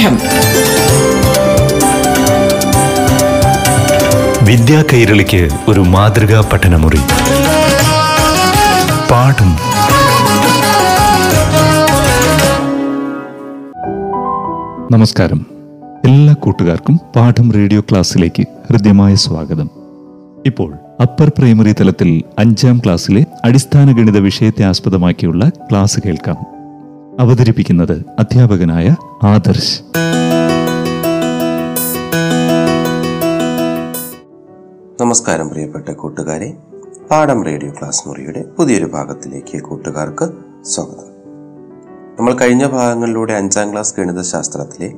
പാഠം. വിദ്യാ കൈരളിക്ക് ഒരു മാതൃകാ പഠനമുറി. പാഠം. നമസ്കാരം. എല്ലാ കൂട്ടുകാർക്കും പാഠം റേഡിയോ ക്ലാസ്സിലേക്ക് ഹൃദ്യമായ സ്വാഗതം. ഇപ്പോൾ അപ്പർ പ്രൈമറി തലത്തിൽ അഞ്ചാം ക്ലാസ്സിലെ അടിസ്ഥാന ഗണിത വിഷയത്തെ ആസ്പദമാക്കിയുള്ള ക്ലാസ് കേൾക്കാം. അവതരിപ്പിക്കുന്നത് അധ്യാപകനായ ആദർശ്. നമസ്കാരം പ്രിയപ്പെട്ട കൂട്ടുകാരെ. പാഠം റേഡിയോ ക്ലാസ് മുറിയുടെ പുതിയൊരു ഭാഗത്തിലേക്ക് കൂട്ടുകാർക്ക് സ്വാഗതം. നമ്മൾ കഴിഞ്ഞ ഭാഗങ്ങളിലൂടെ അഞ്ചാം ക്ലാസ് ഗണിതശാസ്ത്രത്തിലെ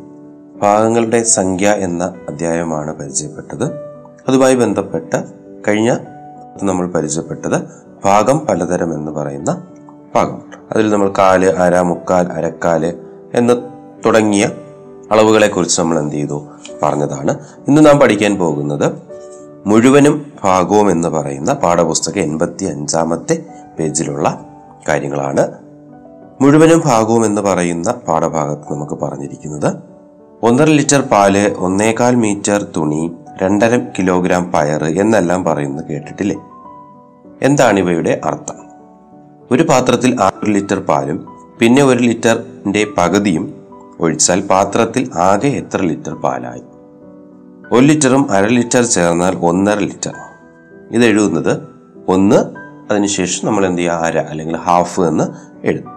ഭാഗങ്ങളുടെ സംഖ്യ എന്ന അധ്യായമാണ് പരിചയപ്പെട്ടത്. അതുമായി ബന്ധപ്പെട്ട കഴിഞ്ഞ നമ്മൾ പരിചയപ്പെട്ടത് ഭാഗം പലതരം എന്ന് പറയുന്ന ഭാഗമുണ്ട് അതിൽ നമ്മൾ കാൽ അര മുക്കാൽ അരക്കാൽ എന്ന് തുടങ്ങിയ അളവുകളെ കുറിച്ച് നമ്മൾ എന്ത് ചെയ്തു? പറഞ്ഞതാണ്. ഇന്ന് നാം പഠിക്കാൻ പോകുന്നത് മുഴുവനും ഭാഗവും എന്ന് പറയുന്ന പാഠപുസ്തകം എൺപത്തി അഞ്ചാമത്തെ പേജിലുള്ള കാര്യങ്ങളാണ്. മുഴുവനും ഭാഗവും എന്ന് പറയുന്ന പാഠഭാഗത്ത് നമുക്ക് പറഞ്ഞിരിക്കുന്നത് ഒന്നര ലിറ്റർ പാൽ ഒന്നേകാൽ മീറ്റർ തുണി രണ്ടര കിലോഗ്രാം പയർ എന്നെല്ലാം പറയുന്നത് കേട്ടിട്ടില്ലേ? എന്താണ് ഇവയുടെ അർത്ഥം? ഒരു പാത്രത്തിൽ ആറ് ലിറ്റർ പാലും പിന്നെ ഒരു ലിറ്ററിന്റെ പകുതിയും ഒഴിച്ചാൽ പാത്രത്തിൽ ആകെ എത്ര ലിറ്റർ പാലായി? ഒരു ലിറ്ററും അര ലിറ്റർ ചേർന്നാൽ ഒന്നര ലിറ്റർ. ഇത് എഴുതുന്നത് ഒന്ന് അതിനുശേഷം നമ്മൾ എന്ത് ചെയ്യുക? അര അല്ലെങ്കിൽ ഹാഫ് എന്ന് എഴുതും.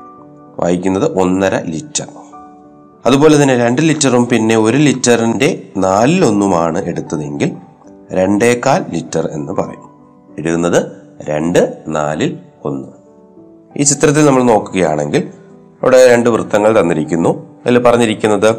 വായിക്കുന്നത് ഒന്നര ലിറ്റർ. അതുപോലെ തന്നെ രണ്ട് ലിറ്ററും പിന്നെ ഒരു ലിറ്ററിന്റെ നാലിലൊന്നുമാണ് എടുത്തതെങ്കിൽ രണ്ടേകാൽ ലിറ്റർ എന്ന് പറയും. എഴുതുന്നത് രണ്ട് നാലിൽ ഒന്ന്. ഈ ചിത്രത്തിൽ നമ്മൾ നോക്കുകയാണെങ്കിൽ അവിടെ രണ്ട് വൃത്തങ്ങൾ തന്നിരിക്കുന്നു. അതിൽ പറഞ്ഞിരിക്കുന്നത്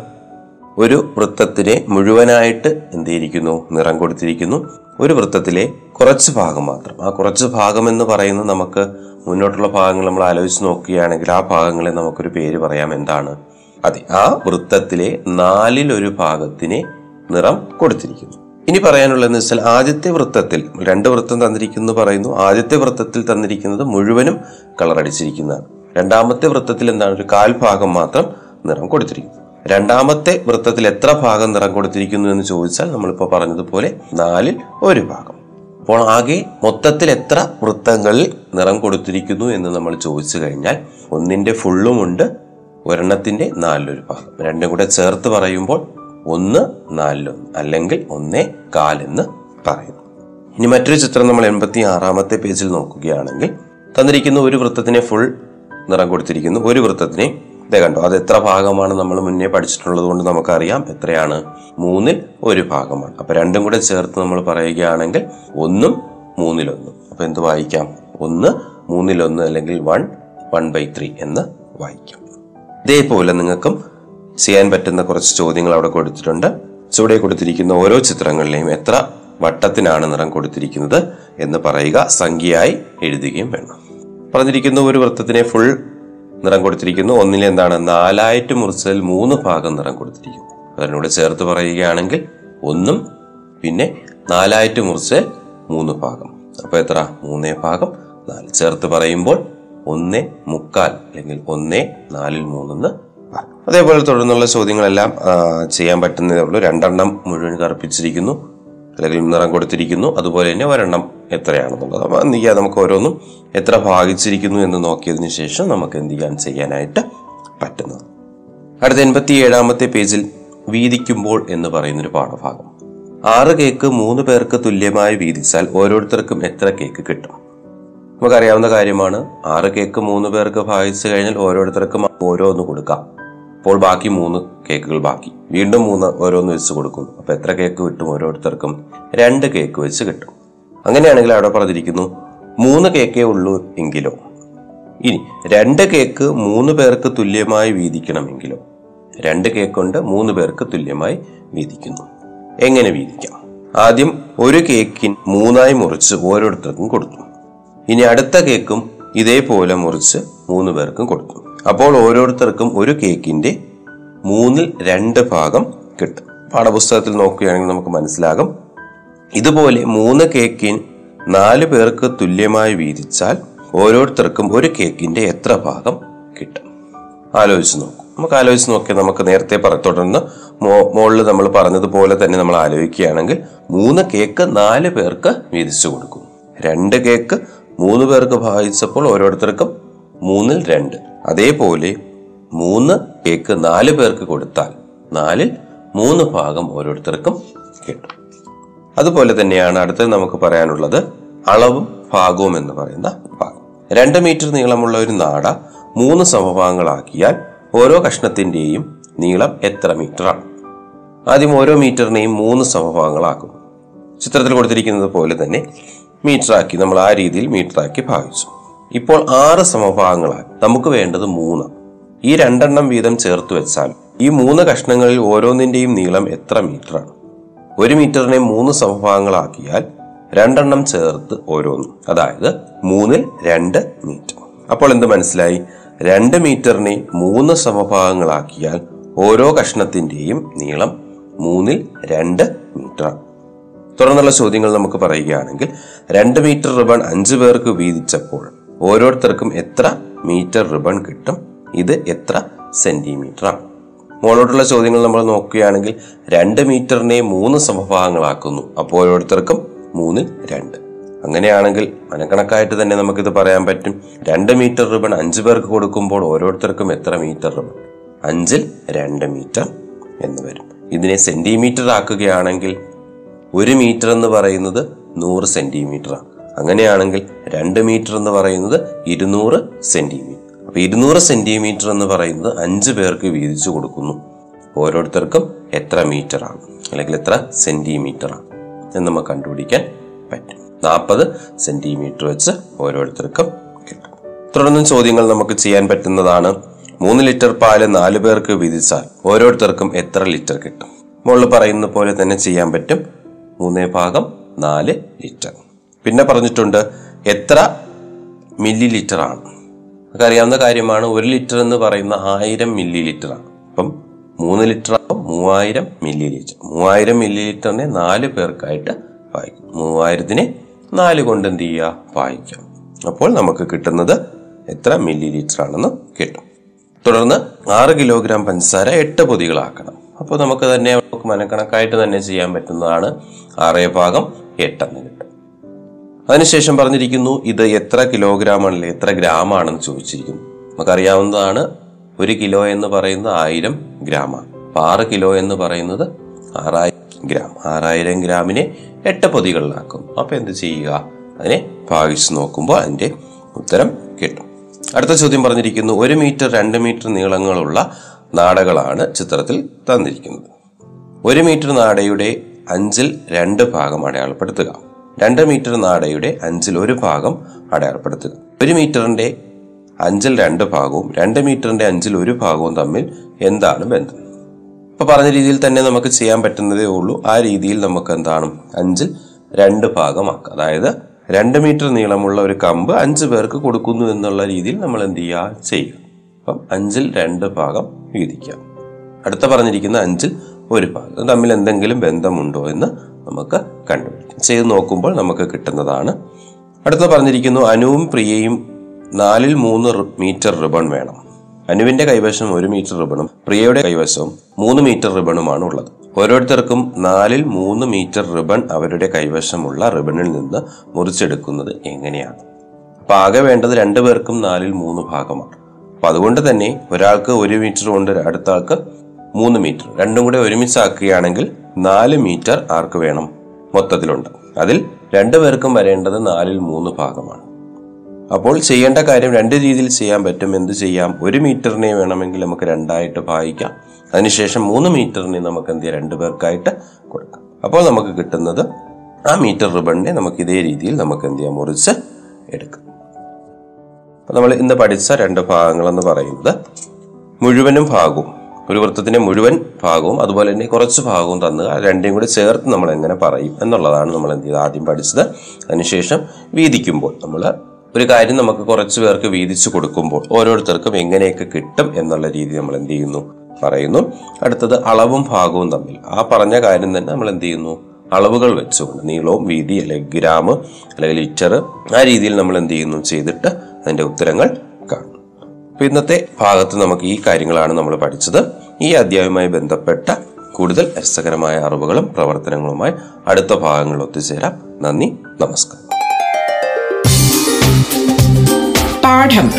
ഒരു വൃത്തത്തിനെ മുഴുവനായിട്ട് എന്ത് ചെയ്തിരിക്കുന്നു? നിറം കൊടുത്തിരിക്കുന്നു. ഒരു വൃത്തത്തിലെ കുറച്ച് ഭാഗം മാത്രം. ആ കുറച്ച് ഭാഗം എന്ന് പറയുന്നത് നമുക്ക് മുന്നോട്ടുള്ള ഭാഗങ്ങൾ നമ്മൾ ആലോചിച്ച് നോക്കുകയാണെങ്കിൽ ആ ഭാഗങ്ങളെ നമുക്കൊരു പേര് പറയാം. എന്താണ്? അതെ ആ വൃത്തത്തിലെ നാലിലൊരു ഭാഗത്തിനെ നിറം കൊടുത്തിരിക്കുന്നു. ഇനി പറയാനുള്ളതെന്ന് വെച്ചാൽ ആദ്യത്തെ വൃത്തത്തിൽ രണ്ട് വൃത്തം തന്നിരിക്കുന്നു പറയുന്നു ആദ്യത്തെ വൃത്തത്തിൽ തന്നിരിക്കുന്നത് മുഴുവനും കളർ അടിച്ചിരിക്കുന്നതാണ്. രണ്ടാമത്തെ വൃത്തത്തിൽ എന്താണ്? ഒരു കാൽ ഭാഗം മാത്രം നിറം കൊടുത്തിരിക്കുന്നു. രണ്ടാമത്തെ വൃത്തത്തിൽ എത്ര ഭാഗം നിറം കൊടുത്തിരിക്കുന്നു എന്ന് ചോദിച്ചാൽ നമ്മളിപ്പോൾ പറഞ്ഞതുപോലെ നാലിൽ ഒരു ഭാഗം. അപ്പോൾ ആകെ മൊത്തത്തിൽ എത്ര വൃത്തങ്ങളിൽ നിറം കൊടുത്തിരിക്കുന്നു എന്ന് നമ്മൾ ചോദിച്ചു കഴിഞ്ഞാൽ ഒന്നിന്റെ ഫുള്ളുമുണ്ട് ഒരെണ്ണത്തിന്റെ നാലിലൊരു ഭാഗം. രണ്ടും കൂടെ ചേർത്ത് പറയുമ്പോൾ ഒന്ന് നാലിലൊന്ന് അല്ലെങ്കിൽ ഒന്നേ കാലെന്ന് പറയുന്നു. ഇനി മറ്റൊരു ചിത്രം നമ്മൾ എൺപത്തി ആറാമത്തെ പേജിൽ നോക്കുകയാണെങ്കിൽ തന്നിരിക്കുന്ന ഒരു വൃത്തത്തിനെ ഫുൾ നിറം കൊടുത്തിരിക്കുന്നു. ഒരു വൃത്തത്തിനെ ഇതേ കണ്ടോ അത് എത്ര ഭാഗമാണ് നമ്മൾ മുന്നേ പഠിച്ചിട്ടുള്ളത് കൊണ്ട് നമുക്കറിയാം. എത്രയാണ്? മൂന്നിൽ ഒരു ഭാഗമാണ്. അപ്പൊ രണ്ടും കൂടെ ചേർത്ത് നമ്മൾ പറയുകയാണെങ്കിൽ ഒന്നും മൂന്നിലൊന്നും. അപ്പൊ എന്ത് വായിക്കാം? ഒന്ന് മൂന്നിലൊന്ന് അല്ലെങ്കിൽ വൺ വൺ ബൈ ത്രീ എന്ന് വായിക്കാം. ഇതേപോലെ നിങ്ങൾക്കും ചെയ്യാൻ പറ്റുന്ന കുറച്ച് ചോദ്യങ്ങൾ അവിടെ കൊടുത്തിട്ടുണ്ട്. ചുവടെ കൊടുത്തിരിക്കുന്ന ഓരോ ചിത്രങ്ങളിലെയും എത്ര വട്ടത്തിനാണ് നിറം കൊടുത്തിരിക്കുന്നത് എന്ന് പറയുക സംഖ്യയായി എഴുതുകയും വേണം. പറഞ്ഞിരിക്കുന്ന ഒരു വൃത്തത്തിനെ ഫുൾ നിറം കൊടുത്തിരിക്കുന്നു. ഒന്നിൽ എന്താണ്? നാലായിട്ട് മുറിച്ചതിൽ മൂന്ന് ഭാഗം നിറം കൊടുത്തിരിക്കുന്നു. അതിനോട് ചേർത്ത് പറയുകയാണെങ്കിൽ ഒന്നും പിന്നെ നാലായിട്ട് മുറിച്ച് മൂന്ന് ഭാഗം. അപ്പൊ എത്ര? മൂന്നേ ഭാഗം നാല്. ചേർത്ത് പറയുമ്പോൾ ഒന്നേ മുക്കാൽ അല്ലെങ്കിൽ ഒന്നേ നാലിൽ മൂന്നെന്ന് അതേപോലെ തുടർന്നുള്ള ചോദ്യങ്ങളെല്ലാം ചെയ്യാൻ പറ്റുന്നതേ ഉള്ളൂ. രണ്ടെണ്ണം മുഴുവൻ കറുപ്പിച്ചിരിക്കുന്നു അല്ലെങ്കിൽ നിറം കൊടുത്തിരിക്കുന്നു. അതുപോലെ തന്നെ ഒരെണ്ണം എത്രയാണെന്നുള്ളത്. അപ്പോൾ എന്ത് ചെയ്യാം? നമുക്ക് ഓരോന്നും എത്ര ഭാഗിച്ചിരിക്കുന്നു എന്ന് നോക്കിയതിന് ശേഷം നമുക്ക് എന്ത് ചെയ്യാൻ ചെയ്യാനായിട്ട് പറ്റുന്നത്. അടുത്ത എൺപത്തി ഏഴാമത്തെ പേജിൽ വീതിക്കുമ്പോൾ എന്ന് പറയുന്നൊരു പാഠഭാഗം. ആറ് കേക്ക് മൂന്ന് പേർക്ക് തുല്യമായി വീതിച്ചാൽ ഓരോരുത്തർക്കും എത്ര കേക്ക് കിട്ടും? നമുക്കറിയാവുന്ന കാര്യമാണ് ആറ് കേക്ക് മൂന്ന് പേർക്ക് ഭാഗിച്ചു കഴിഞ്ഞാൽ ഓരോരുത്തർക്കും ഓരോന്ന് കൊടുക്കാം. അപ്പോൾ ബാക്കി മൂന്ന് കേക്കുകൾ ബാക്കി. വീണ്ടും മൂന്ന് ഓരോന്ന് വെച്ച് കൊടുക്കുന്നു. അപ്പൊ എത്ര കേക്ക് കിട്ടും ഓരോരുത്തർക്കും രണ്ട് കേക്ക് വെച്ച് കിട്ടും. അങ്ങനെയാണെങ്കിൽ അവിടെ പറഞ്ഞിരിക്കുന്നു മൂന്ന് കേക്കേ ഉള്ളൂ എങ്കിലോ? ഇനി രണ്ട് കേക്ക് മൂന്ന് പേർക്ക് തുല്യമായി വീതിക്കണമെങ്കിലോ? രണ്ട് കേക്ക് കൊണ്ട് മൂന്ന് പേർക്ക് തുല്യമായി വീതിക്കുന്നു. എങ്ങനെ വീതിക്കാം? ആദ്യം ഒരു കേക്കിൻ മൂന്നായി മുറിച്ച് ഓരോരുത്തർക്കും കൊടുത്തു ഇനി അടുത്ത കേക്കും ഇതേപോലെ മുറിച്ച് മൂന്ന് പേർക്കും കൊടുത്തു അപ്പോൾ ഓരോരുത്തർക്കും ഒരു കേക്കിന്റെ മൂന്നിൽ രണ്ട് ഭാഗം കിട്ടും. പാഠപുസ്തകത്തിൽ നോക്കുകയാണെങ്കിൽ നമുക്ക് മനസ്സിലാകും. ഇതുപോലെ മൂന്ന് കേക്കിൻ നാല് പേർക്ക് തുല്യമായി വീതിച്ചാൽ ഓരോരുത്തർക്കും ഒരു കേക്കിന്റെ എത്ര ഭാഗം കിട്ടും. ആലോചിച്ച് നോക്കും. നമുക്ക് ആലോചിച്ച് നോക്കിയാൽ നമുക്ക് നേരത്തെ പറ തുടർന്ന് മുകളിൽ നമ്മൾ പറഞ്ഞതുപോലെ തന്നെ നമ്മൾ ആലോചിക്കുകയാണെങ്കിൽ മൂന്ന് കേക്ക് നാല് പേർക്ക് വീതിച്ചു കൊടുക്കും. രണ്ട് കേക്ക് മൂന്ന് പേർക്ക് ഭാഗിച്ചപ്പോൾ ഓരോരുത്തർക്കും മൂന്നിൽ രണ്ട്. അതേപോലെ മൂന്ന് കേക്ക് നാല് പേർക്ക് കൊടുത്താൽ നാലിൽ മൂന്ന് ഭാഗം ഓരോരുത്തർക്കും കിട്ടും. അതുപോലെ തന്നെയാണ് അടുത്ത് നമുക്ക് പറയാനുള്ളത് അളവും ഭാഗവും എന്ന് പറയുന്ന ഭാഗം. രണ്ട് മീറ്റർ നീളമുള്ള ഒരു നാട മൂന്ന് സമഭാഗങ്ങളാക്കിയാൽ ഓരോ കഷ്ണത്തിന്റെയും നീളം എത്ര മീറ്ററാണ്? ആദ്യം ഓരോ മീറ്ററിനെയും മൂന്ന് സമഭാഗങ്ങളാക്കും. ചിത്രത്തിൽ കൊടുത്തിരിക്കുന്നത് പോലെ തന്നെ മീറ്ററാക്കി നമ്മൾ ആ രീതിയിൽ മീറ്ററാക്കി ഭാഗിച്ചു. ഇപ്പോൾ ആറ് സമഭാഗങ്ങളായി നമുക്ക് വേണ്ടത് മൂന്ന്. ഈ രണ്ടെണ്ണം വീതം ചേർത്ത് വെച്ചാൽ ഈ മൂന്ന് കഷ്ണങ്ങളിൽ ഓരോന്നിന്റെയും നീളം എത്ര മീറ്ററാണ്? ഒരു മീറ്ററിനെ മൂന്ന് സമഭാഗങ്ങളാക്കിയാൽ രണ്ടെണ്ണം ചേർത്ത് ഓരോന്നും. അതായത് മൂന്നിൽ രണ്ട് മീറ്റർ. അപ്പോൾ എന്ത് മനസ്സിലായി? രണ്ട് മീറ്ററിനെ മൂന്ന് സമഭാഗങ്ങളാക്കിയാൽ ഓരോ കഷ്ണത്തിന്റെയും നീളം മൂന്നിൽ രണ്ട് മീറ്ററാണ്. തുടർന്നുള്ള ചോദ്യങ്ങൾ നമുക്ക് പറയുകയാണെങ്കിൽ രണ്ട് മീറ്റർ റിബൺ അഞ്ചു പേർക്ക് വീതിച്ചപ്പോൾ ഓരോരുത്തർക്കും എത്ര മീറ്റർ റിബൺ കിട്ടും? ഇത് എത്ര സെന്റിമീറ്റർ ആണ് മുകളോട്ടുള്ള ചോദ്യങ്ങൾ നമ്മൾ നോക്കുകയാണെങ്കിൽ രണ്ട് മീറ്ററിനെ മൂന്ന് സമഭാഗങ്ങളാക്കുന്നു. അപ്പോൾ ഓരോരുത്തർക്കും മൂന്നിൽ രണ്ട്. അങ്ങനെയാണെങ്കിൽ മനക്കണക്കായിട്ട് തന്നെ നമുക്കിത് പറയാൻ പറ്റും. രണ്ട് മീറ്റർ റിബൺ അഞ്ചു പേർക്ക് കൊടുക്കുമ്പോൾ ഓരോരുത്തർക്കും എത്ര മീറ്റർ റിബൺ? അഞ്ചിൽ രണ്ട് മീറ്റർ എന്ന് വരും. ഇതിനെ സെന്റിമീറ്റർ ആക്കുകയാണെങ്കിൽ ഒരു മീറ്റർ എന്ന് പറയുന്നത് നൂറ് സെന്റിമീറ്റർ ആണ് അങ്ങനെയാണെങ്കിൽ രണ്ട് മീറ്റർ എന്ന് പറയുന്നത് ഇരുന്നൂറ് സെന്റിമീറ്റർ അപ്പൊ ഇരുന്നൂറ് സെന്റിമീറ്റർ എന്ന് പറയുന്നത് അഞ്ച് പേർക്ക് വീതിച്ചു കൊടുക്കുന്നു. ഓരോരുത്തർക്കും എത്ര മീറ്റർ ആണ്? അല്ലെങ്കിൽ എത്ര സെന്റിമീറ്റർ ആണ്? എന്ന് നമുക്ക് കണ്ടുപിടിക്കാൻ പറ്റും. നാൽപ്പത് സെന്റിമീറ്റർ വെച്ച് ഓരോരുത്തർക്കും കിട്ടും. തുടർന്നും ചോദ്യങ്ങൾ നമുക്ക് ചെയ്യാൻ പറ്റുന്നതാണ്. മൂന്ന് ലിറ്റർ പാൽ നാല് പേർക്ക് വിധിച്ചാൽ ഓരോരുത്തർക്കും എത്ര ലിറ്റർ കിട്ടും? മുകളിൽ പറയുന്ന പോലെ തന്നെ ചെയ്യാൻ പറ്റും. മൂന്നേ ഭാഗം നാല് ലിറ്റർ. പിന്നെ പറഞ്ഞിട്ടുണ്ട് എത്ര മില്ലി ലിറ്റർ ആണ് നമുക്ക് അറിയാവുന്ന കാര്യമാണ് ഒരു ലിറ്റർ എന്ന് പറയുന്ന ആയിരം മില്ലി ലിറ്റർ ആണ് അപ്പം മൂന്ന് ലിറ്റർ ആകും മൂവായിരം മില്ലി ലിറ്റർ മൂവായിരം മില്ലി ലിറ്ററിനെ നാല് പേർക്കായിട്ട് വായിക്കും. മൂവായിരത്തിനെ നാല് കൊണ്ട് എന്ത് ചെയ്യുക? വായിക്കാം. അപ്പോൾ നമുക്ക് കിട്ടുന്നത് എത്ര മില്ലി ലിറ്റർ ആണെന്ന് കിട്ടും. തുടർന്ന് ആറ് കിലോഗ്രാം പഞ്ചസാര എട്ട് പൊതികളാക്കണം. അപ്പോൾ നമുക്ക് തന്നെ നമുക്ക് മനക്കണക്കായിട്ട് തന്നെ ചെയ്യാൻ പറ്റുന്നതാണ് ആറേ ഭാഗം എട്ടെന്ന് കിട്ടും. അതിനുശേഷം പറഞ്ഞിരിക്കുന്നു ഇത് എത്ര കിലോഗ്രാം ആണല്ലേ? എത്ര ഗ്രാം ആണെന്ന് ചോദിച്ചിരിക്കുന്നു. നമുക്കറിയാവുന്നതാണ് ഒരു കിലോ എന്ന് പറയുന്നത് ആയിരം ഗ്രാമാണ് അപ്പൊ ആറ് കിലോ എന്ന് പറയുന്നത് ആറായിരം ഗ്രാം ആറായിരം ഗ്രാമിനെ എട്ട് പൊതികളിലാക്കും. അപ്പൊ എന്ത് ചെയ്യുക? അതിനെ ഭാഗിച്ച് നോക്കുമ്പോൾ അതിന്റെ ഉത്തരം കിട്ടും. അടുത്ത ചോദ്യം പറഞ്ഞിരിക്കുന്നു ഒരു മീറ്റർ രണ്ട് മീറ്റർ നീളങ്ങളുള്ള നാടകളാണ് ചിത്രത്തിൽ തന്നിരിക്കുന്നത്. ഒരു മീറ്റർ നാടയുടെ അഞ്ചിൽ രണ്ട് ഭാഗം അടയാളപ്പെടുത്തുക. രണ്ട് മീറ്റർ നാടയുടെ അഞ്ചിൽ ഒരു ഭാഗം അടയാളപ്പെടുത്തുക. ഒരു മീറ്ററിന്റെ അഞ്ചിൽ രണ്ട് ഭാഗവും രണ്ട് മീറ്ററിന്റെ അഞ്ചിൽ ഒരു ഭാഗവും തമ്മിൽ എന്താണ് ബന്ധം? ഇപ്പൊ പറഞ്ഞ രീതിയിൽ തന്നെ നമുക്ക് ചെയ്യാൻ പറ്റുന്നതേ ഉള്ളൂ. ആ രീതിയിൽ നമുക്ക് എന്താണ്? അഞ്ചിൽ രണ്ട് ഭാഗമാക്കുക അതായത് രണ്ട് മീറ്റർ നീളമുള്ള ഒരു കമ്പ് അഞ്ച് പേർക്ക് കൊടുക്കുന്നു എന്നുള്ള രീതിയിൽ നമ്മൾ എന്ത് ചെയ്യുക? ചെയ്യുക. അപ്പം അഞ്ചിൽ രണ്ട് ഭാഗം വീതിക്കാം അടുത്ത പറഞ്ഞിരിക്കുന്ന അഞ്ചിൽ ഒരു ഭാഗം. തമ്മിൽ എന്തെങ്കിലും ബന്ധമുണ്ടോ എന്ന് നമുക്ക് കണ്ടുപിടിക്കാം. ചെയ്ത് നോക്കുമ്പോൾ നമുക്ക് കിട്ടുന്നതാണ്. അടുത്ത പറഞ്ഞിരിക്കുന്നു അനുവും പ്രിയയും നാലിൽ മൂന്ന് മീറ്റർ റിബൺ വേണം. അനുവിന്റെ കൈവശം ഒരു മീറ്റർ റിബണും പ്രിയയുടെ കൈവശം മൂന്ന് മീറ്റർ റിബണുമാണ് ഉള്ളത്. ഓരോരുത്തർക്കും നാലിൽ മൂന്ന് മീറ്റർ റിബൺ അവരുടെ കൈവശമുള്ള റിബണിൽ നിന്ന് മുറിച്ചെടുക്കുന്നത് എങ്ങനെയാണ്? അപ്പൊ ആകെ വേണ്ടത് രണ്ടു പേർക്കും നാലിൽ മൂന്ന് ഭാഗമാണ്. അപ്പൊ അതുകൊണ്ട് തന്നെ ഒരാൾക്ക് ഒരു മീറ്റർ കൊണ്ട് അടുത്ത ആൾക്ക് മൂന്ന് മീറ്റർ. രണ്ടും കൂടെ ഒരുമിച്ചാക്കുകയാണെങ്കിൽ നാല് മീറ്റർ ആർക്ക് വേണം? മൊത്തത്തിലുണ്ട്. അതിൽ രണ്ടു പേർക്കും വരേണ്ടത് നാലിൽ മൂന്ന് ഭാഗമാണ്. അപ്പോൾ ചെയ്യേണ്ട കാര്യം രണ്ട് രീതിയിൽ ചെയ്യാൻ പറ്റും. എന്ത് ചെയ്യാം? ഒരു മീറ്ററിനെ വേണമെങ്കിൽ നമുക്ക് രണ്ടായിട്ട് ഭാഗിക്കാം. അതിനുശേഷം മൂന്ന് മീറ്ററിനെ നമുക്ക് എന്ത് ചെയ്യാം? രണ്ടു പേർക്കായിട്ട് കൊടുക്കാം. അപ്പോൾ നമുക്ക് കിട്ടുന്നത് ആ മീറ്റർ റിബണിനെ നമുക്ക് ഇതേ രീതിയിൽ നമുക്ക് എന്ത് ചെയ്യാം? മുറിച്ച് എടുക്കാം. നമ്മൾ ഇന്ന് പഠിച്ച രണ്ട് ഭാഗങ്ങളെന്ന് പറയുന്നത് മുഴുവനും ഭാഗവും ഒരു വൃത്തത്തിന്റെ മുഴുവൻ ഭാഗവും അതുപോലെ തന്നെ കുറച്ച് ഭാഗവും തന്നുക രണ്ടും കൂടി ചേർത്ത് നമ്മൾ എങ്ങനെ പറയും എന്നുള്ളതാണ് നമ്മൾ എന്ത് ചെയ്ത് ആദ്യം പഠിച്ചത്. അതിനുശേഷം വീതിക്കുമ്പോൾ നമ്മൾ ഒരു കാര്യം നമുക്ക് കുറച്ച് പേർക്ക് വീതിച്ചു കൊടുക്കുമ്പോൾ ഓരോരുത്തർക്കും എങ്ങനെയൊക്കെ കിട്ടും എന്നുള്ള രീതി നമ്മൾ എന്ത് ചെയ്യുന്നു? പറയുന്നു. അടുത്തത് അളവും ഭാഗവും തമ്മിൽ. ആ പറഞ്ഞ കാര്യം തന്നെ നമ്മൾ എന്ത് ചെയ്യുന്നു? അളവുകൾ വെച്ചുകൊണ്ട് നീളവും വീതി അല്ലെങ്കിൽ ഗ്രാം അല്ലെങ്കിൽ ലിറ്റർ ആ രീതിയിൽ നമ്മൾ എന്ത് ചെയ്യുന്നു? ചെയ്തിട്ട് അതിന്റെ ഉത്തരങ്ങൾ അപ്പോൾ ഇന്നത്തെ ഭാഗത്ത് നമുക്ക് ഈ കാര്യങ്ങളാണ് നമ്മൾ പഠിച്ചത്. ഈ അധ്യായവുമായി ബന്ധപ്പെട്ട കൂടുതൽ രസകരമായ അറിവുകളും പ്രവർത്തനങ്ങളുമായി അടുത്ത ഭാഗങ്ങൾ ഒത്തുചേരാം. നന്ദി നമസ്കാരം. പാഠം.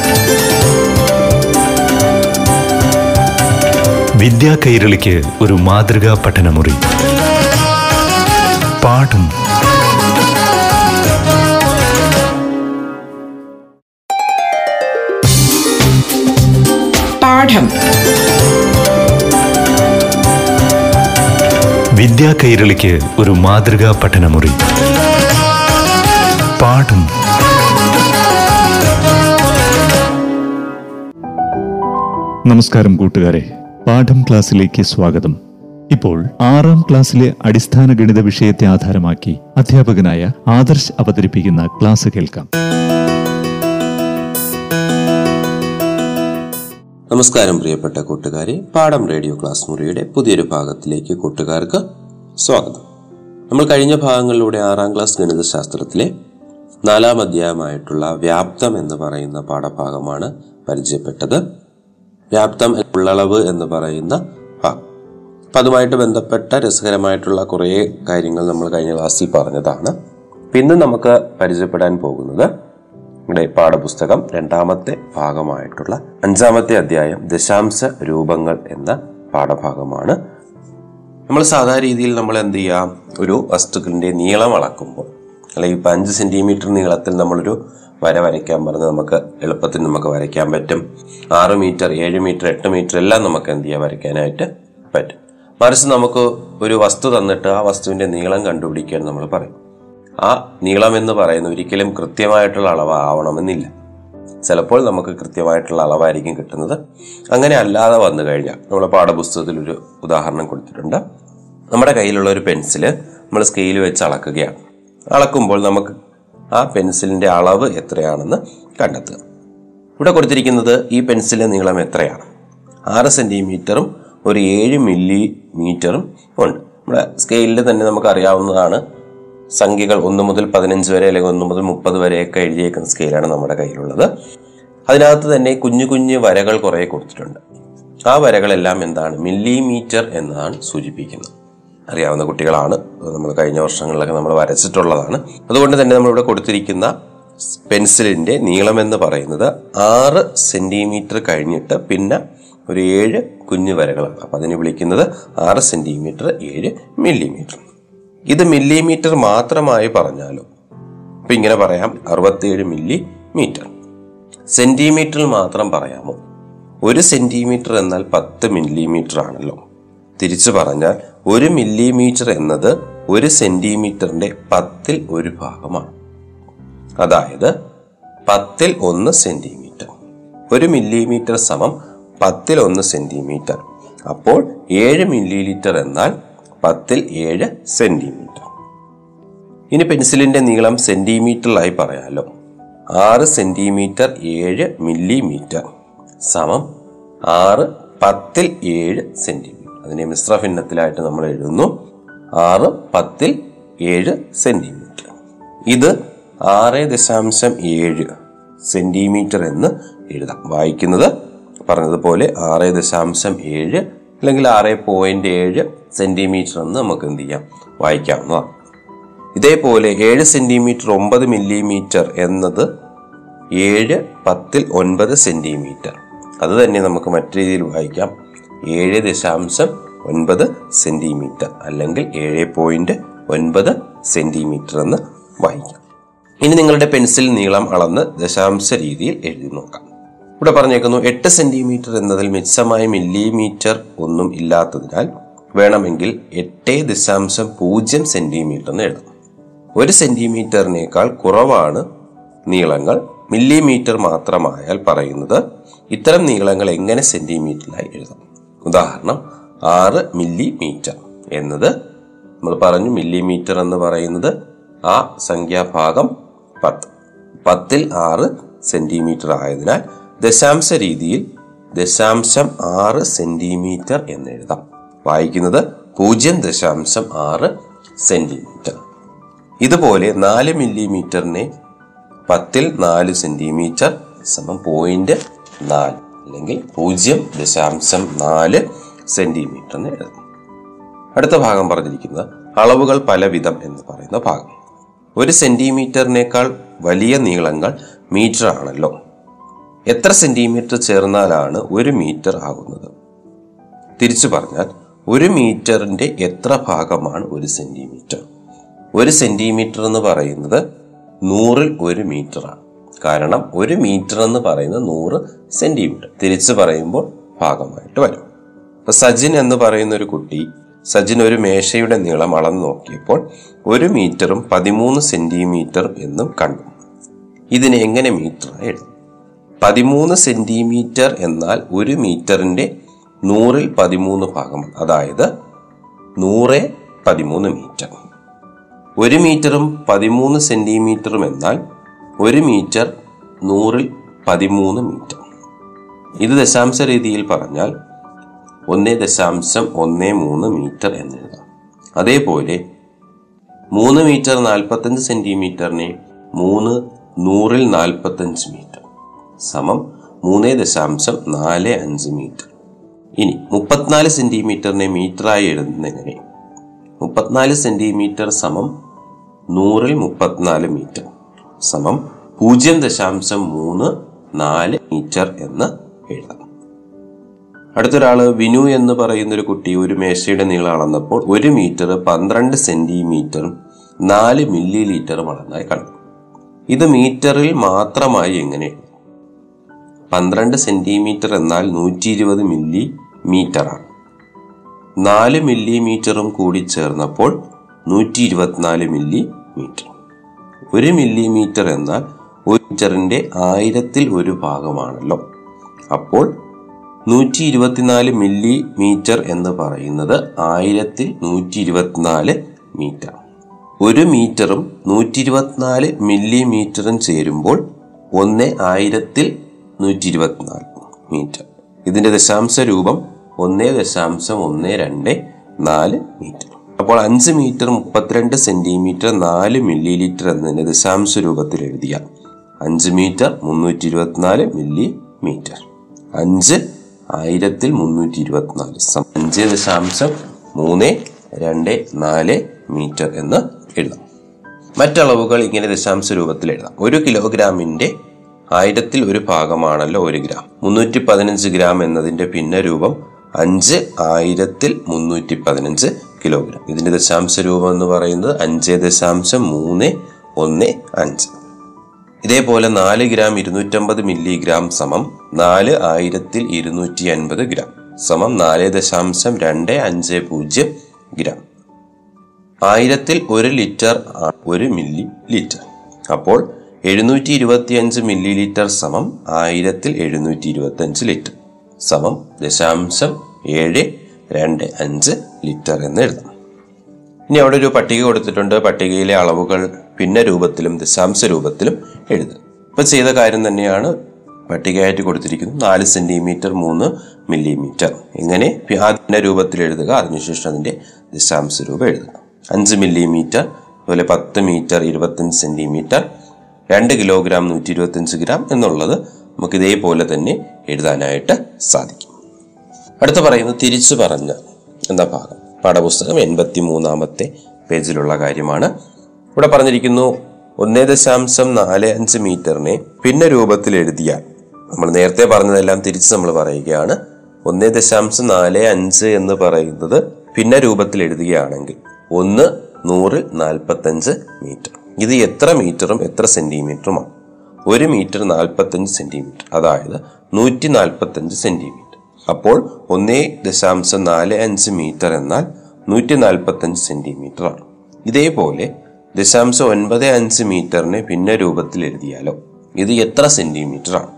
വിദ്യാ കൈരളിക്ക് ഒരു മാതൃകാ പഠനമുറി. പാഠം പാഠം. വിദ്യാ കൈരളിക്ക് ഒരു മാതൃകാ പഠനമുറി. പാഠം. നമസ്കാരം കൂട്ടുകാരെ. പാഠം ക്ലാസ്സിലേക്ക് സ്വാഗതം. ഇപ്പോൾ ആറാം ക്ലാസ്സിലെ അടിസ്ഥാന ഗണിത വിഷയത്തെ ആധാരമാക്കി അധ്യാപകനായ ആദർശ് അവതരിപ്പിക്കുന്ന ക്ലാസ് കേൾക്കാം. നമസ്കാരം പ്രിയപ്പെട്ട കൂട്ടുകാരെ. പാഠം റേഡിയോ ക്ലാസ് മുറിയുടെ പുതിയൊരു ഭാഗത്തിലേക്ക് കൂട്ടുകാർക്ക് സ്വാഗതം. നമ്മൾ കഴിഞ്ഞ ഭാഗങ്ങളിലൂടെ ആറാം ക്ലാസ് ഗണിതശാസ്ത്രത്തിലെ നാലാം അധ്യായമായിട്ടുള്ള വ്യാപ്തം എന്ന് പറയുന്ന പാഠഭാഗമാണ് പരിചയപ്പെട്ടത്. വ്യാപ്തം ഉള്ളളവ് എന്ന് പറയുന്ന ഭാഗം. അപ്പം അതുമായിട്ട് ബന്ധപ്പെട്ട രസകരമായിട്ടുള്ള കുറേ കാര്യങ്ങൾ നമ്മൾ കഴിഞ്ഞ ക്ലാസ്സിൽ പറഞ്ഞതാണ്. പിന്നെ നമുക്ക് പരിചയപ്പെടാൻ പോകുന്നത് ഇവിടെ പാഠപുസ്തകം രണ്ടാമത്തെ ഭാഗമായിട്ടുള്ള അഞ്ചാമത്തെ അധ്യായം ദശാംശ രൂപങ്ങൾ എന്ന പാഠഭാഗമാണ്. നമ്മൾ സാധാരണ രീതിയിൽ നമ്മൾ എന്ത് ചെയ്യാം? ഒരു വസ്തുക്കളിന്റെ നീളം അളക്കുമ്പോൾ അല്ലെങ്കിൽ ഇപ്പം അഞ്ച് സെന്റിമീറ്റർ നീളത്തിൽ നമ്മളൊരു വര വരയ്ക്കാൻ പറഞ്ഞ് നമുക്ക് എളുപ്പത്തിൽ നമുക്ക് വരയ്ക്കാൻ പറ്റും. ആറ് മീറ്റർ ഏഴ് മീറ്റർ എട്ട് മീറ്റർ എല്ലാം നമുക്ക് എന്ത് ചെയ്യാം? വരയ്ക്കാനായിട്ട് പറ്റും. മറിച്ച് നമുക്ക് ഒരു വസ്തു തന്നിട്ട് ആ വസ്തുവിന്റെ നീളം കണ്ടുപിടിക്കാൻ നമ്മൾ പറയും. ആ നീളം എന്ന് പറയുന്നത് ഒരിക്കലും കൃത്യമായിട്ടുള്ള അളവാവണമെന്നില്ല. ചിലപ്പോൾ നമുക്ക് കൃത്യമായിട്ടുള്ള അളവായിരിക്കും കിട്ടുന്നത്. അങ്ങനെ അല്ലാതെ വന്നു കഴിഞ്ഞാൽ നമ്മുടെ പാഠപുസ്തകത്തിൽ ഒരു ഉദാഹരണം കൊടുത്തിട്ടുണ്ട്. നമ്മുടെ കയ്യിലുള്ള ഒരു പെൻസിൽ നമ്മൾ സ്കെയിൽ വെച്ച് അളക്കുകയാണ്. അളക്കുമ്പോൾ നമുക്ക് ആ പെൻസിലിന്റെ അളവ് എത്രയാണെന്ന് കണ്ടെത്തുക. ഇവിടെ കൊടുത്തിരിക്കുന്നത് ഈ പെൻസിലിന്റെ നീളം എത്രയാണ്? ആറ് സെന്റിമീറ്ററും ഒരു ഏഴ് മില്ലി മീറ്ററും ഉണ്ട്. നമ്മുടെ സ്കെയിലിൽ തന്നെ നമുക്ക് അറിയാവുന്നതാണ് സംഖ്യകൾ ഒന്ന് മുതൽ പതിനഞ്ച് വരെ അല്ലെങ്കിൽ ഒന്ന് മുതൽ മുപ്പത് വരെയൊക്കെ എഴുതിയേക്കുന്ന സ്കെയിലാണ് നമ്മുടെ കയ്യിലുള്ളത്. അതിനകത്ത് തന്നെ കുഞ്ഞു കുഞ്ഞു വരകൾ കുറേ കൊടുത്തിട്ടുണ്ട്. ആ വരകളെല്ലാം എന്താണ്? മില്ലിമീറ്റർ എന്നാണ് സൂചിപ്പിക്കുന്നത്. അറിയാവുന്ന കുട്ടികളാണ്. നമ്മൾ കഴിഞ്ഞ വർഷങ്ങളിലൊക്കെ നമ്മൾ വരച്ചിട്ടുള്ളതാണ്. അതുകൊണ്ട് തന്നെ നമ്മളിവിടെ കൊടുത്തിരിക്കുന്ന പെൻസിലിന്റെ നീളം എന്ന് പറയുന്നത് ആറ് സെന്റിമീറ്റർ കഴിഞ്ഞിട്ട് പിന്നെ ഒരു ഏഴ് കുഞ്ഞു വരകളാണ്. അപ്പം അതിനെ വിളിക്കുന്നത് ആറ് സെന്റിമീറ്റർ ഏഴ് മില്ലിമീറ്റർ. ഇത് മില്ലിമീറ്റർ മാത്രമായി പറഞ്ഞാലും. ഇപ്പൊ ഇങ്ങനെ പറയാം അറുപത്തിയേഴ് മില്ലി മീറ്റർ സെന്റിമീറ്ററിൽ മാത്രം പറയാമോ? ഒരു സെന്റിമീറ്റർ എന്നാൽ പത്ത് മില്ലിമീറ്റർ ആണല്ലോ തിരിച്ചു പറഞ്ഞാൽ ഒരു മില്ലിമീറ്റർ എന്നത് ഒരു സെന്റിമീറ്ററിന്റെ പത്തിൽ ഒരു ഭാഗമാണ്. അതായത് പത്തിൽ ഒന്ന് സെന്റിമീറ്റർ. ഒരു മില്ലിമീറ്റർ സമം പത്തിൽ ഒന്ന് സെന്റിമീറ്റർ. അപ്പോൾ ഏഴ് മില്ലി ലിറ്റർ എന്നാൽ പത്തിൽ ഏഴ് സെന്റിമീറ്റർ. ഇനി പെൻസിലിന്റെ നീളം സെന്റിമീറ്ററിലായി പറയാമല്ലോ ആറ് സെന്റിമീറ്റർ ഏഴ് മില്ലിമീറ്റർ സമം ആറ് പത്തിൽ ഏഴ് സെന്റിമീറ്റർ. അതിനെ മിശ്ര ഭിന്നത്തിലായിട്ട് നമ്മൾ എഴുതുന്നു. ആറ് പത്തിൽ ഏഴ് സെന്റിമീറ്റർ. ഇത് ആറ് ദശാംശം ഏഴ് സെന്റിമീറ്റർ എന്ന് എഴുതാം. വായിക്കുന്നത് പറഞ്ഞതുപോലെ ആറ് ദശാംശം ഏഴ് അല്ലെങ്കിൽ ആറ് പോയിന്റ് ഏഴ് സെന്റിമീറ്റർ എന്ന് നമുക്ക് എന്ത് ചെയ്യാം വായിക്കാവുന്നതാണ് ഇതേപോലെ ഏഴ് സെന്റിമീറ്റർ ഒമ്പത് മില്ലിമീറ്റർ എന്നത് ഏഴ് പത്തിൽ ഒൻപത് സെന്റിമീറ്റർ. അത് തന്നെ നമുക്ക് മറ്റു രീതിയിൽ വായിക്കാം. ഏഴ് ദശാംശം ഒൻപത് സെന്റിമീറ്റർ അല്ലെങ്കിൽ ഏഴ് പോയിന്റ് ഒൻപത് സെന്റിമീറ്റർ എന്ന് വായിക്കാം. ഇനി നിങ്ങളുടെ പെൻസിൽ നീളം അളന്ന് ദശാംശ രീതിയിൽ എഴുതി നോക്കാം. ഇവിടെ പറഞ്ഞേക്കുന്നു എട്ട് സെന്റിമീറ്റർ എന്നതിൽ മിച്ചമായ മില്ലിമീറ്റർ ഒന്നും ഇല്ലാത്തതിനാൽ വേണമെങ്കിൽ എട്ട് ദശാംശം പൂജ്യം സെന്റിമീറ്റർ എന്ന് എഴുതാം. ഒരു സെന്റിമീറ്ററിനേക്കാൾ കുറവാണ് നീളങ്ങൾ. മില്ലിമീറ്റർ മാത്രമായാൽ പറയുന്നത് ഇത്തരം നീളങ്ങൾ എങ്ങനെ സെന്റിമീറ്ററിലായി എഴുതാം. ഉദാഹരണം ആറ് മില്ലിമീറ്റർ എന്നത് നമ്മൾ പറഞ്ഞു മില്ലിമീറ്റർ എന്ന് പറയുന്നത് ആ സംഖ്യാഭാഗം പത്ത്. പത്തിൽ ആറ് സെന്റിമീറ്റർ ആയതിനാൽ ദശാംശ രീതിയിൽ ദശാംശം ആറ് സെന്റിമീറ്റർ എന്ന് എഴുതാം. വായിക്കുന്നത് പൂജ്യം ദശാംശം ആറ് സെന്റിമീറ്റർ. ഇതുപോലെ നാല് മില്ലിമീറ്ററിനെ പത്തിൽ നാല് സെന്റിമീറ്റർ സമം പോയിന്റ് നാല് അല്ലെങ്കിൽ പൂജ്യം ദശാംശം നാല് സെന്റിമീറ്റർ എഴുതും അടുത്ത ഭാഗം പറഞ്ഞിരിക്കുന്നത് അളവുകൾ പലവിധം എന്ന് പറയുന്ന ഭാഗം. ഒരു സെന്റിമീറ്ററിനേക്കാൾ വലിയ നീളങ്ങൾ മീറ്റർ ആണല്ലോ. എത്ര സെന്റിമീറ്റർ ചേർന്നാലാണ് ഒരു മീറ്റർ ആകുന്നത് തിരിച്ചു പറഞ്ഞാൽ ഒരു മീറ്ററിന്റെ എത്ര ഭാഗമാണ് ഒരു സെന്റിമീറ്റർ? ഒരു സെന്റിമീറ്റർ എന്ന് പറയുന്നത് നൂറിൽ ഒരു മീറ്ററാണ്. കാരണം ഒരു മീറ്റർ എന്ന് പറയുന്നത് നൂറ് സെന്റിമീറ്റർ. തിരിച്ചു പറയുമ്പോൾ ഭാഗമായിട്ട് വരും. ഇപ്പൊ സജിൻ എന്ന് പറയുന്ന ഒരു കുട്ടി സജിൻ ഒരു മേശയുടെ നീളം അളന്നു നോക്കിയപ്പോൾ ഒരു മീറ്ററും പതിമൂന്ന് സെന്റിമീറ്റർ എന്നും കണ്ടു. ഇതിനെ എങ്ങനെ മീറ്റർ എഴുതും? പതിമൂന്ന് സെന്റിമീറ്റർ എന്നാൽ ഒരു മീറ്ററിന്റെ നൂറിൽ പതിമൂന്ന് ഭാഗം അതായത് നൂറ് പതിമൂന്ന് മീറ്റർ. ഒരു മീറ്ററും പതിമൂന്ന് സെന്റിമീറ്ററും എന്നാൽ ഒരു മീറ്റർ നൂറിൽ പതിമൂന്ന് മീറ്റർ. ഇത് ദശാംശ രീതിയിൽ പറഞ്ഞാൽ ഒന്ന് ദശാംശം ഒന്ന് മൂന്ന് മീറ്റർ എന്നെഴുതാം. അതേപോലെ മൂന്ന് മീറ്റർ നാൽപ്പത്തഞ്ച് സെന്റിമീറ്ററിനെ മൂന്ന് നൂറിൽ നാൽപ്പത്തഞ്ച് മീറ്റർ സമം മൂന്ന് ദശാംശം നാല് അഞ്ച് മീറ്റർ. ഇനി മുപ്പത്തിനാല് സെന്റിമീറ്ററിനെ മീറ്ററായി എങ്ങനെ? മുപ്പത്തിനാല് സെന്റിമീറ്റർ സമം നൂറിൽ മുപ്പത്തിനാല് മീറ്റർ സമം പൂജ്യം ദശാംശം മൂന്ന് നാല് മീറ്റർ എന്ന് എഴുതാം. അടുത്തൊരാൾ വിനു എന്ന് പറയുന്ന ഒരു കുട്ടി ഒരു മേശയുടെ നീളം അളന്നപ്പോൾ ഒരു മീറ്റർ പന്ത്രണ്ട് സെന്റിമീറ്ററും നാല് മില്ലി ലീറ്ററും അളന്നായി കണ്ടു. ഇത് മീറ്ററിൽ മാത്രമായി എങ്ങനെ? പന്ത്രണ്ട് സെന്റിമീറ്റർ എന്നാൽ നൂറ്റി ഇരുപത് മില്ലി മീറ്ററാണ് നാല് മില്ലിമീറ്ററും കൂടി ചേർന്നപ്പോൾ നൂറ്റി ഇരുപത്തിനാല് മില്ലി മീറ്റർ ഒരു മില്ലിമീറ്റർ എന്നാൽ ഒരു മീറ്ററിന്റെ ആയിരത്തിൽ ഒരു ഭാഗമാണല്ലോ. അപ്പോൾ നൂറ്റി ഇരുപത്തിനാല് മില്ലി മീറ്റർ എന്ന് പറയുന്നത് ആയിരത്തിൽ നൂറ്റി ഇരുപത്തിനാല് മീറ്റർ. ഒരു മീറ്ററും നൂറ്റി ഇരുപത്തിനാല് മില്ലിമീറ്ററും ചേരുമ്പോൾ ഒന്ന് ആയിരത്തിൽ നൂറ്റി ഇരുപത്തിനാല് മീറ്റർ. ഇതിന്റെ ദശാംശ രൂപം ഒന്ന് ദശാംശം ഒന്ന് രണ്ട് നാല് മീറ്റർ. അപ്പോൾ അഞ്ച് മീറ്റർ മുപ്പത്തിരണ്ട് സെന്റിമീറ്റർ നാല് മില്ലി ലിറ്റർ എന്നതിന്റെ ദശാംശ രൂപത്തിൽ എഴുതിയാൽ അഞ്ച് മീറ്റർ മുന്നൂറ്റി ഇരുപത്തിനാല് മില്ലി മീറ്റർ അഞ്ച് ആയിരത്തിൽ മുന്നൂറ്റി ഇരുപത്തിനാല് അഞ്ച് ദശാംശം മൂന്ന് രണ്ട് നാല് മീറ്റർ എന്ന് എഴുതാം. മറ്റളവുകൾ ഇങ്ങനെ ദശാംശ രൂപത്തിൽ എഴുതാം. ഒരു കിലോഗ്രാമിന്റെ ആയിരത്തിൽ ഒരു ഭാഗമാണല്ലോ ഒരു ഗ്രാം. മുന്നൂറ്റി പതിനഞ്ച് ഗ്രാം എന്നതിന്റെ ഭിന്നരൂപം അഞ്ച് ആയിരത്തിൽ മുന്നൂറ്റി പതിനഞ്ച് കിലോഗ്രാം. ഇതിന്റെ ദശാംശ രൂപം എന്ന് പറയുന്നത് അഞ്ച് ദശാംശം മൂന്ന് ഒന്ന് അഞ്ച്. ഇതേപോലെ നാല് ഗ്രാം ഇരുന്നൂറ്റമ്പത് മില്ലിഗ്രാം സമം നാല് ആയിരത്തിൽ ഇരുന്നൂറ്റി അൻപത് ഗ്രാം സമം നാല് ദശാംശം രണ്ട് അഞ്ച് പൂജ്യം ഗ്രാം. ആയിരത്തിൽ ഒരു ലിറ്റർ ഒരു മില്ലി ലിറ്റർ. അപ്പോൾ എഴുന്നൂറ്റി ഇരുപത്തി അഞ്ച് മില്ലി ലിറ്റർ സമം ആയിരത്തിൽ എഴുന്നൂറ്റി ഇരുപത്തി അഞ്ച് ലിറ്റർ. സമം ദശാംശം ഏഴ് രണ്ട് അഞ്ച് ലിറ്റർ എന്ന് എഴുതാം. ഇനി അവിടെ ഒരു പട്ടിക കൊടുത്തിട്ടുണ്ട്. പട്ടികയിലെ അളവുകൾ ഭിന്ന രൂപത്തിലും ദശാംശ രൂപത്തിലും എഴുതുക ഇപ്പൊ ചെയ്ത കാര്യം തന്നെയാണ് പട്ടികയായിട്ട് കൊടുത്തിരിക്കുന്നത്. നാല് സെന്റിമീറ്റർ മൂന്ന് മില്ലിമീറ്റർ. ഇങ്ങനെ ഭിന്ന രൂപത്തിൽ എഴുതുക അതിനുശേഷം അതിന്റെ ദശാംശ രൂപം എഴുതുക. അഞ്ച് മില്ലിമീറ്റർ അതുപോലെ പത്ത് മീറ്റർ ഇരുപത്തഞ്ച് സെന്റിമീറ്റർ രണ്ട് കിലോഗ്രാം നൂറ്റി ഇരുപത്തഞ്ച് ഗ്രാം എന്നുള്ളത് നമുക്ക് ഇതേപോലെ തന്നെ എഴുതാനായിട്ട് സാധിക്കും. അടുത്ത പറയുന്നത് തിരിച്ചു പറഞ്ഞ എന്ന ഭാഗം. പാഠപുസ്തകം എൺപത്തി മൂന്നാമത്തെ പേജിലുള്ള കാര്യമാണ്. ഇവിടെ പറഞ്ഞിരിക്കുന്നു ഒന്നേ ദശാംശം നാല് അഞ്ച് മീറ്ററിനെ ഭിന്ന രൂപത്തിൽ എഴുതിയാൽ നമ്മൾ നേരത്തെ പറഞ്ഞതെല്ലാം തിരിച്ച് നമ്മൾ പറയുകയാണ് ഒന്നേ ദശാംശം നാല് അഞ്ച് എന്ന് പറയുന്നത് ഭിന്ന രൂപത്തിൽ എഴുതുകയാണെങ്കിൽ ഒന്ന് നൂറ് നാൽപ്പത്തഞ്ച് മീറ്റർ. ഇത് എത്ര മീറ്ററും എത്ര സെന്റിമീറ്ററുമാണ്? ഒരു മീറ്റർ നാൽപ്പത്തഞ്ച് സെന്റിമീറ്റർ അതായത് നൂറ്റി നാൽപ്പത്തഞ്ച് സെന്റിമീറ്റർ. അപ്പോൾ ഒന്നേ ദശാംശം നാല് അഞ്ച് മീറ്റർ എന്നാൽ നൂറ്റി നാൽപ്പത്തഞ്ച് സെന്റിമീറ്റർ ആണ്. ഇതേപോലെ ദശാംശം ഒൻപത് അഞ്ച് മീറ്ററിനെ ഭിന്ന രൂപത്തിൽ എഴുതിയാലോ? ഇത് എത്ര സെന്റിമീറ്റർ ആണ്?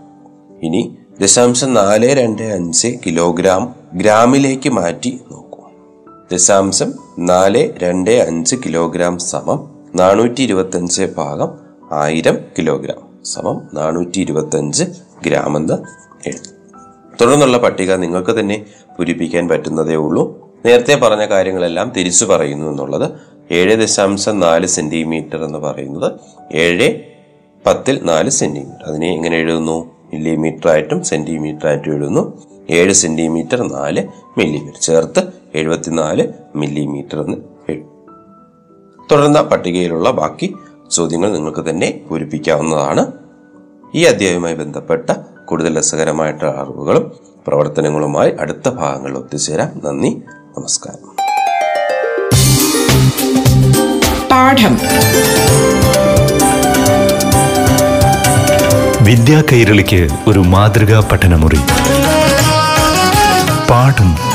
ഇനി ദശാംശം നാല് രണ്ട് അഞ്ച് കിലോഗ്രാം ഗ്രാമിലേക്ക് മാറ്റി നോക്കൂ. ദശാംശം നാല് രണ്ട് അഞ്ച് കിലോഗ്രാം സമം നാനൂറ്റി ഇരുപത്തഞ്ച് ഭാഗം ആയിരം കിലോഗ്രാം. സമം നാനൂറ്റി ഇരുപത്തഞ്ച് ഗ്രാം എന്ന് എഴുതി. തുടർന്നുള്ള പട്ടിക നിങ്ങൾക്ക് തന്നെ പൂരിപ്പിക്കാൻ പറ്റുന്നതേ ഉള്ളൂ. നേരത്തെ പറഞ്ഞ കാര്യങ്ങളെല്ലാം തിരിച്ചു പറയുന്നു എന്നുള്ളത് ഏഴ് ദശാംശം നാല് സെന്റിമീറ്റർ എന്ന് പറയുന്നത് ഏഴ് പത്തിൽ നാല് സെന്റിമീറ്റർ. അതിനെ എങ്ങനെ എഴുതുന്നു? മില്ലിമീറ്റർ ആയിട്ടും സെന്റിമീറ്റർ ആയിട്ടും എഴുതുന്നു. ഏഴ് സെന്റിമീറ്റർ നാല് മില്ലിമീറ്റർ. ചേർത്ത് എഴുപത്തിനാല് മില്ലിമീറ്റർ എന്ന് തുടർന്ന പട്ടികയിലുള്ള ബാക്കി ചോദ്യങ്ങൾ നിങ്ങൾക്ക് തന്നെ പൂരിപ്പിക്കാവുന്നതാണ്. ഈ അധ്യായവുമായി ബന്ധപ്പെട്ട കൂടുതൽ രസകരമായിട്ടുള്ള അറിവുകളും പ്രവർത്തനങ്ങളുമായി അടുത്ത ഭാഗങ്ങളിൽ ഒത്തുചേരാം. നന്ദി നമസ്കാരം. പാഠം. വിദ്യാ കൈരളിക്ക് ഒരു മാതൃകാ പഠനമുറി. പാഠം